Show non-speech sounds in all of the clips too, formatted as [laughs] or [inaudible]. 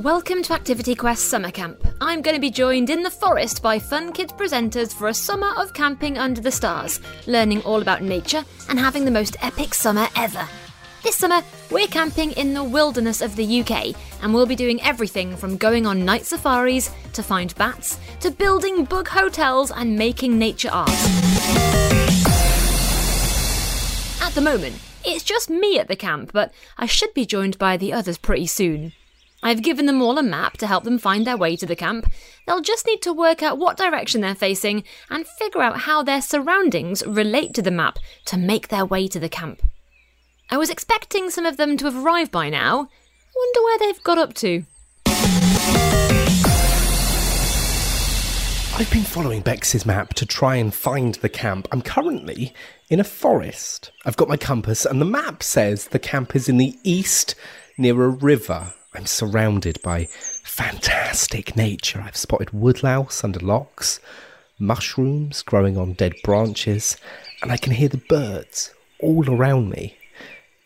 Welcome to Activity Quest Summer Camp. I'm going to be joined in the forest by Fun Kids presenters for a summer of camping under the stars, learning all about nature and having the most epic summer ever. This summer, we're camping in the wilderness of the UK, and we'll be doing everything from going on night safaris to find bats to building bug hotels and making nature art. At the moment, it's just me at the camp, but I should be joined by the others pretty soon. I've given them all a map to help them find their way to the camp. They'll just need to work out what direction they're facing and figure out how their surroundings relate to the map to make their way to the camp. I was expecting some of them to have arrived by now. Wonder where they've got up to. I've been following Bex's map to try and find the camp. I'm currently in a forest. I've got my compass, and the map says the camp is in the east near a river. I'm surrounded by fantastic nature. I've spotted woodlouse under locks, mushrooms growing on dead branches, and I can hear the birds all around me.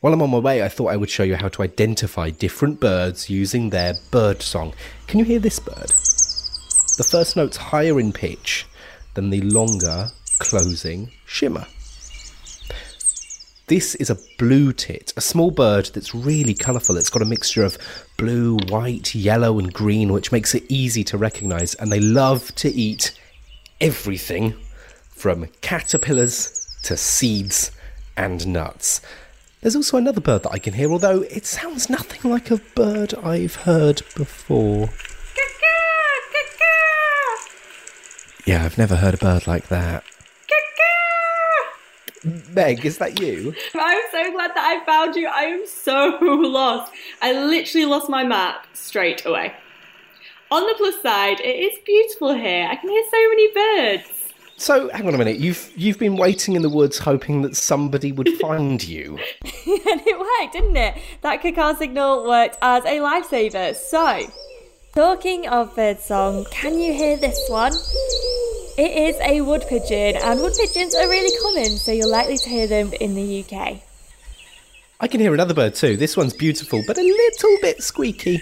While I'm on my way, I thought I would show you how to identify different birds using their bird song. Can you hear this bird? The first note's higher in pitch than the longer closing shimmer. This is a blue tit, a small bird that's really colourful. It's got a mixture of blue, white, yellow, and green, which makes it easy to recognise. And they love to eat everything from caterpillars to seeds and nuts. There's also another bird that I can hear, although it sounds nothing like a bird I've heard before. Yeah, I've never heard a bird like that. Meg, is that you? [laughs] I'm so glad that I found you. I am so [laughs] lost. I literally lost my map straight away. On the plus side, it is beautiful here. I can hear so many birds. So, hang on a minute. You've you've been waiting in the woods hoping that somebody would [laughs] find you. and it worked, didn't it? That cacao signal worked as a lifesaver. So, talking of bird song, can you hear this one? It is a wood pigeon, and wood pigeons are really common, so you're likely to hear them in the UK. I can hear another bird too. This one's beautiful, but a little bit squeaky.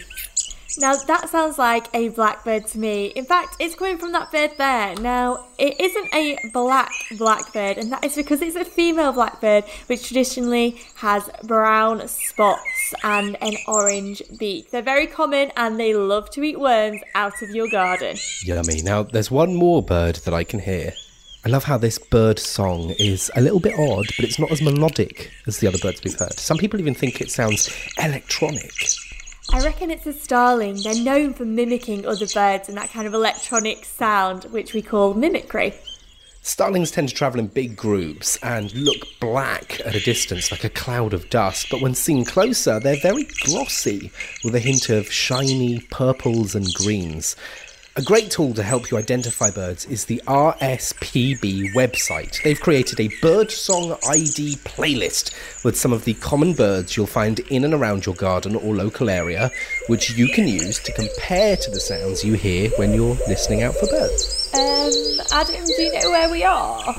Now that sounds like a blackbird to me. In fact, it's coming from that bird there. Now, it isn't a black blackbird, and that is because it's a female blackbird, which traditionally has brown spots and an orange beak. They're very common and they love to eat worms out of your garden. Yummy. Now, there's one more bird that I can hear. I love how this bird song is a little bit odd, but it's not as melodic as the other birds we've heard. Some people even think it sounds electronic. I reckon it's a starling. They're known for mimicking other birds and that kind of electronic sound, which we call mimicry. Starlings tend to travel in big groups and look black at a distance, like a cloud of dust, but when seen closer, they're very glossy, with a hint of shiny purples and greens. A great tool to help you identify birds is the RSPB website. They've created a bird song ID playlist with some of the common birds you'll find in and around your garden or local area, which you can use to compare to the sounds you hear when you're listening out for birds. Um, Adam, do you know where we are?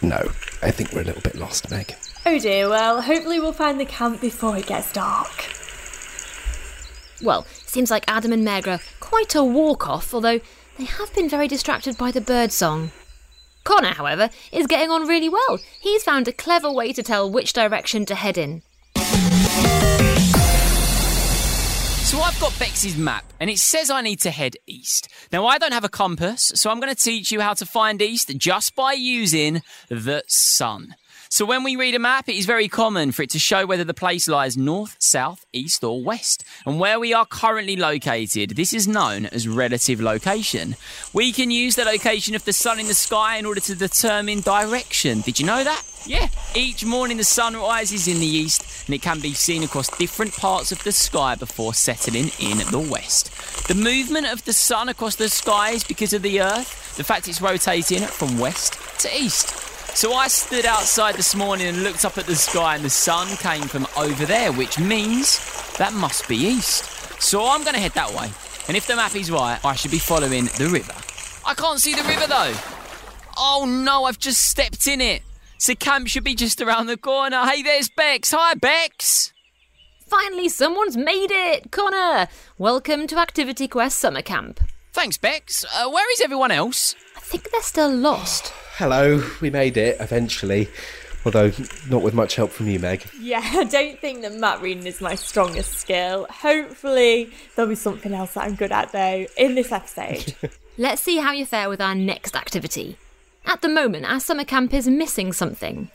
No, I think we're a little bit lost, Meg. Oh dear, well, hopefully we'll find the camp before it gets dark. Well, seems like Adam and Meg are quite a walk off, although they have been very distracted by the bird song. Connor, however, is getting on really well. He's found a clever way to tell which direction to head in. So I've got Bex's map, and it says I need to head east. Now I don't have a compass, so I'm going to teach you how to find east just by using the sun. So when we read a map, it is very common for it to show whether the place lies north, south, east, or west. And where we are currently located, this is known as relative location. We can use the location of the sun in the sky in order to determine direction. Did you know that? Yeah, each morning the sun rises in the east and it can be seen across different parts of the sky before settling in the west. The movement of the sun across the sky is because of the earth, the fact it's rotating from west to east. So I stood outside this morning and looked up at the sky, and the sun came from over there, which means that must be east. So I'm going to head that way. And if the map is right, I should be following the river. I can't see the river though. Oh no, I've just stepped in it. So camp should be just around the corner. Hey, there's Bex. Hi, Bex. Finally, someone's made it! Connor! Welcome to Activity Quest Summer Camp. Thanks, Bex. Uh, where is everyone else? I think they're still lost. Hello, we made it eventually. Although not with much help from you, Meg. Yeah, [laughs] I don't think that map reading is my strongest skill. Hopefully, there'll be something else that I'm good at though in this episode. [laughs] Let's see how you fare with our next activity. At the moment, our summer camp is missing something.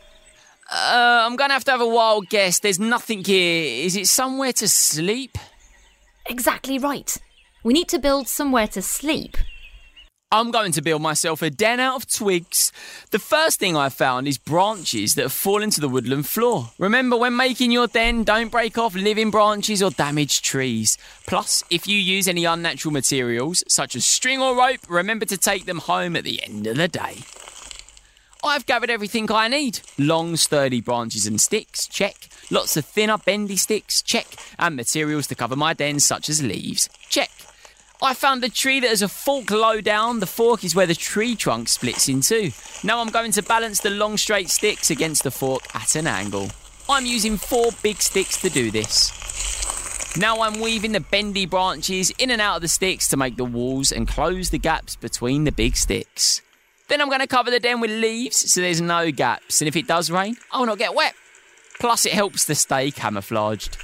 Uh, I'm gonna have to have a wild guess. There's nothing here. Is it somewhere to sleep? Exactly right. We need to build somewhere to sleep. I'm going to build myself a den out of twigs. The first thing I found is branches that have fallen to the woodland floor. Remember, when making your den, don't break off living branches or damaged trees. Plus, if you use any unnatural materials, such as string or rope, remember to take them home at the end of the day. I've gathered everything I need. Long, sturdy branches and sticks, check. Lots of thinner, bendy sticks, check. And materials to cover my den, such as leaves, check. I found a tree that has a fork low down. The fork is where the tree trunk splits in two. Now I'm going to balance the long straight sticks against the fork at an angle. I'm using four big sticks to do this. Now I'm weaving the bendy branches in and out of the sticks to make the walls and close the gaps between the big sticks. Then I'm going to cover the den with leaves so there's no gaps, and if it does rain, I will not get wet. Plus, it helps to stay camouflaged.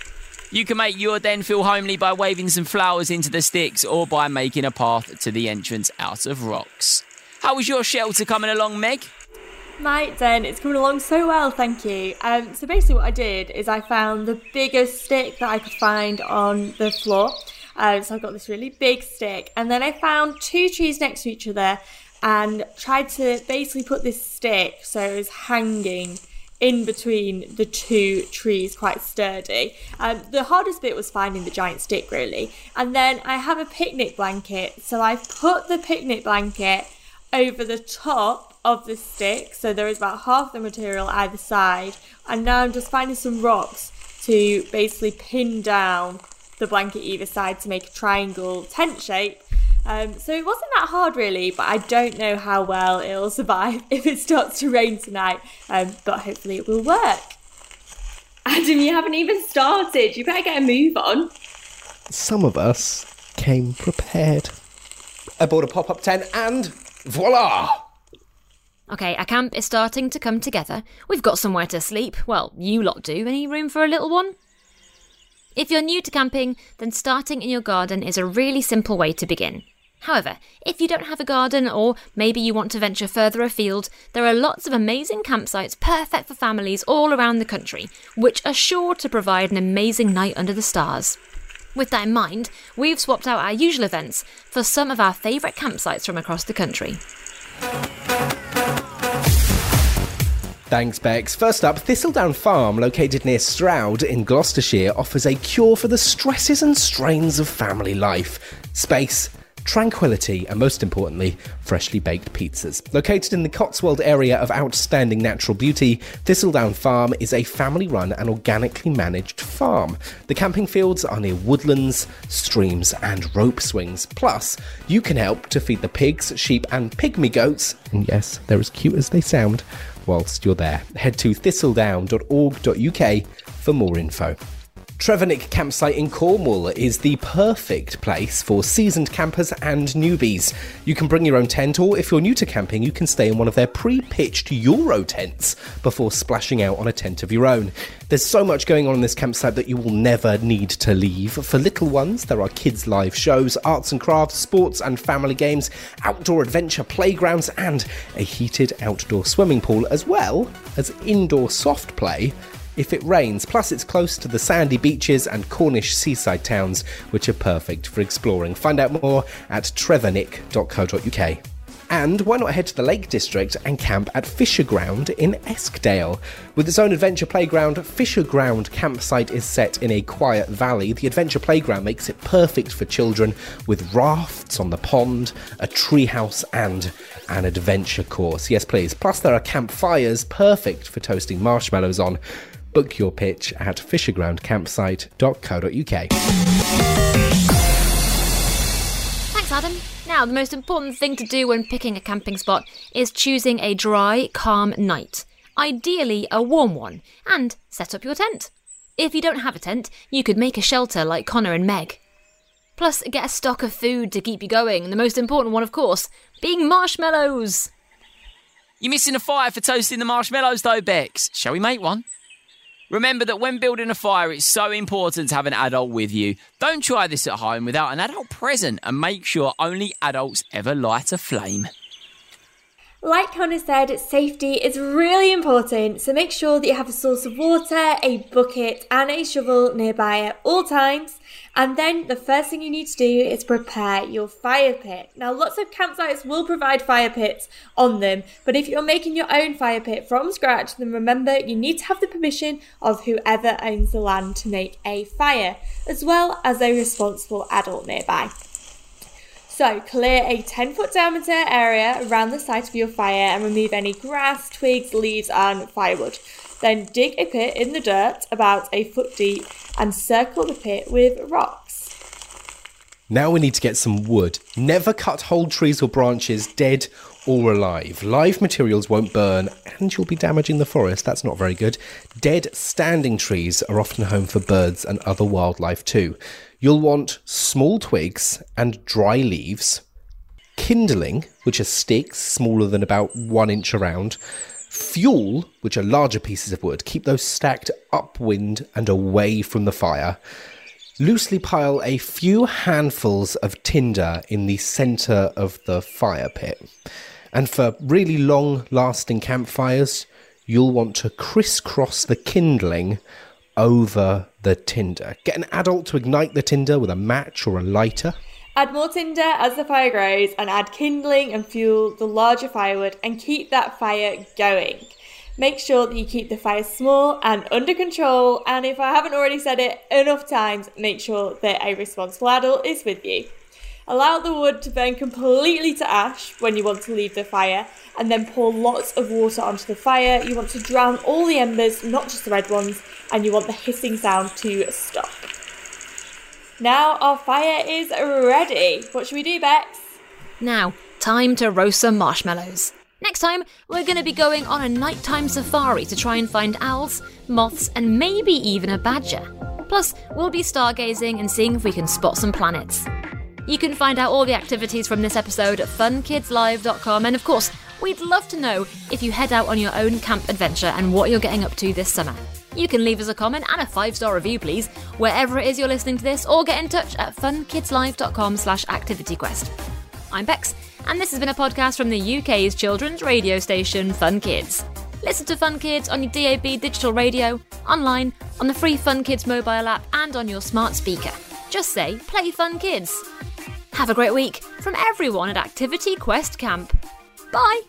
You can make your den feel homely by waving some flowers into the sticks or by making a path to the entrance out of rocks. How was your shelter coming along, Meg? My den, it's coming along so well, thank you. Um, so basically, what I did is I found the biggest stick that I could find on the floor. Um, so I got this really big stick, and then I found two trees next to each other, and tried to basically put this stick so it was hanging in between the two trees, quite sturdy. Um, the hardest bit was finding the giant stick, really. And then I have a picnic blanket, so I've put the picnic blanket over the top of the stick, so there is about half the material either side. And now I'm just finding some rocks to basically pin down the blanket either side to make a triangle tent shape um, so it wasn't that hard really, but I don't know how well it'll survive [laughs] if it starts to rain tonight. Um, but hopefully it will work. Adam, you haven't even started. You better get a move on. Some of us came prepared. I bought a pop up tent and voila! Okay, our camp is starting to come together. We've got somewhere to sleep. Well, you lot do. Any room for a little one? If you're new to camping, then starting in your garden is a really simple way to begin. However, if you don't have a garden or maybe you want to venture further afield, there are lots of amazing campsites perfect for families all around the country, which are sure to provide an amazing night under the stars. With that in mind, we've swapped out our usual events for some of our favourite campsites from across the country. Thanks, Bex. First up, Thistledown Farm, located near Stroud in Gloucestershire, offers a cure for the stresses and strains of family life. Space, tranquility, and most importantly, freshly baked pizzas. Located in the Cotswold area of outstanding natural beauty, Thistledown Farm is a family run and organically managed farm. The camping fields are near woodlands, streams, and rope swings. Plus, you can help to feed the pigs, sheep, and pygmy goats, and yes, they're as cute as they sound, whilst you're there. Head to thistledown.org.uk for more info. Trevornick Campsite in Cornwall is the perfect place for seasoned campers and newbies. You can bring your own tent, or if you're new to camping, you can stay in one of their pre pitched Euro tents before splashing out on a tent of your own. There's so much going on in this campsite that you will never need to leave. For little ones, there are kids' live shows, arts and crafts, sports and family games, outdoor adventure playgrounds, and a heated outdoor swimming pool, as well as indoor soft play if it rains. Plus, it's close to the sandy beaches and Cornish seaside towns, which are perfect for exploring. Find out more at trevornick.co.uk. And why not head to the Lake District and camp at Fisher Ground in Eskdale? With its own adventure playground, Fisher Ground campsite is set in a quiet valley. The adventure playground makes it perfect for children with rafts on the pond, a treehouse, and an adventure course. Yes, please. Plus, there are campfires perfect for toasting marshmallows on. Book your pitch at fishergroundcampsite.co.uk. Thanks, Adam. Now, the most important thing to do when picking a camping spot is choosing a dry, calm night. Ideally, a warm one, and set up your tent. If you don't have a tent, you could make a shelter like Connor and Meg. Plus, get a stock of food to keep you going, the most important one, of course, being marshmallows. You're missing a fire for toasting the marshmallows, though, Bex. Shall we make one? Remember that when building a fire, it's so important to have an adult with you. Don't try this at home without an adult present and make sure only adults ever light a flame. Like Connor said, safety is really important, so make sure that you have a source of water, a bucket, and a shovel nearby at all times. And then the first thing you need to do is prepare your fire pit. Now, lots of campsites will provide fire pits on them, but if you're making your own fire pit from scratch, then remember you need to have the permission of whoever owns the land to make a fire, as well as a responsible adult nearby. So clear a 10 foot diameter area around the site of your fire and remove any grass, twigs, leaves and firewood. Then dig a pit in the dirt about a foot deep and circle the pit with rocks. Now we need to get some wood. Never cut whole trees or branches, dead or alive. Live materials won't burn and you'll be damaging the forest. That's not very good. Dead standing trees are often home for birds and other wildlife too. You'll want small twigs and dry leaves, kindling, which are sticks smaller than about one inch around, fuel, which are larger pieces of wood. Keep those stacked upwind and away from the fire. Loosely pile a few handfuls of tinder in the centre of the fire pit. And for really long lasting campfires, you'll want to crisscross the kindling over the tinder. Get an adult to ignite the tinder with a match or a lighter. Add more tinder as the fire grows and add kindling and fuel, the larger firewood, and keep that fire going. Make sure that you keep the fire small and under control, and if I haven't already said it enough times, make sure that a responsible adult is with you. Allow the wood to burn completely to ash when you want to leave the fire, and then pour lots of water onto the fire. You want to drown all the embers, not just the red ones, and you want the hissing sound to stop. Now our fire is ready. What should we do, Bex? Now, time to roast some marshmallows. Next time, we're going to be going on a nighttime safari to try and find owls, moths, and maybe even a badger. Plus, we'll be stargazing and seeing if we can spot some planets. You can find out all the activities from this episode at funkidslive.com, and of course, we'd love to know if you head out on your own camp adventure and what you're getting up to this summer. You can leave us a comment and a five-star review, please, wherever it is you're listening to this, or get in touch at funkidslive.com slash activityquest. I'm Bex, and this has been a podcast from the UK's children's radio station, Fun Kids. Listen to Fun Kids on your DAB digital radio, online, on the free Fun Kids mobile app, and on your smart speaker. Just say, play Fun Kids. Have a great week from everyone at Activity Quest Camp. Bye!